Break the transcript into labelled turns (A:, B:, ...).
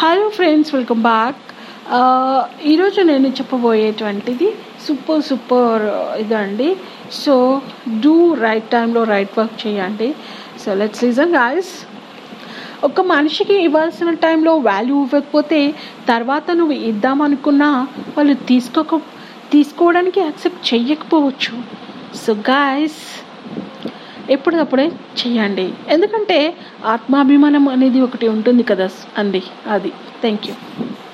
A: Hello friends welcome back ఈరోజు నేను చెప్పబోయేటువంటిది సూపర్ సూపర్ uh, ఇదండి. సో డూ రైట్ టైంలో రైట్ వర్క్ చేయండి. సో లెట్స్ రీజన్ గాయస్ ఒక మనిషికి ఇవ్వాల్సిన టైంలో వాల్యూ ఇవ్వకపోతే తర్వాత నువ్వు ఇద్దామనుకున్నా వాళ్ళు తీసుకోక తీసుకోవడానికి యాక్సెప్ట్ చెయ్యకపోవచ్చు. సో గాయస్ ఎప్పటికప్పుడే చేయండి. ఎందుకంటే ఆత్మాభిమానం అనేది ఒకటి ఉంటుంది కదా అండి. అది. Thank you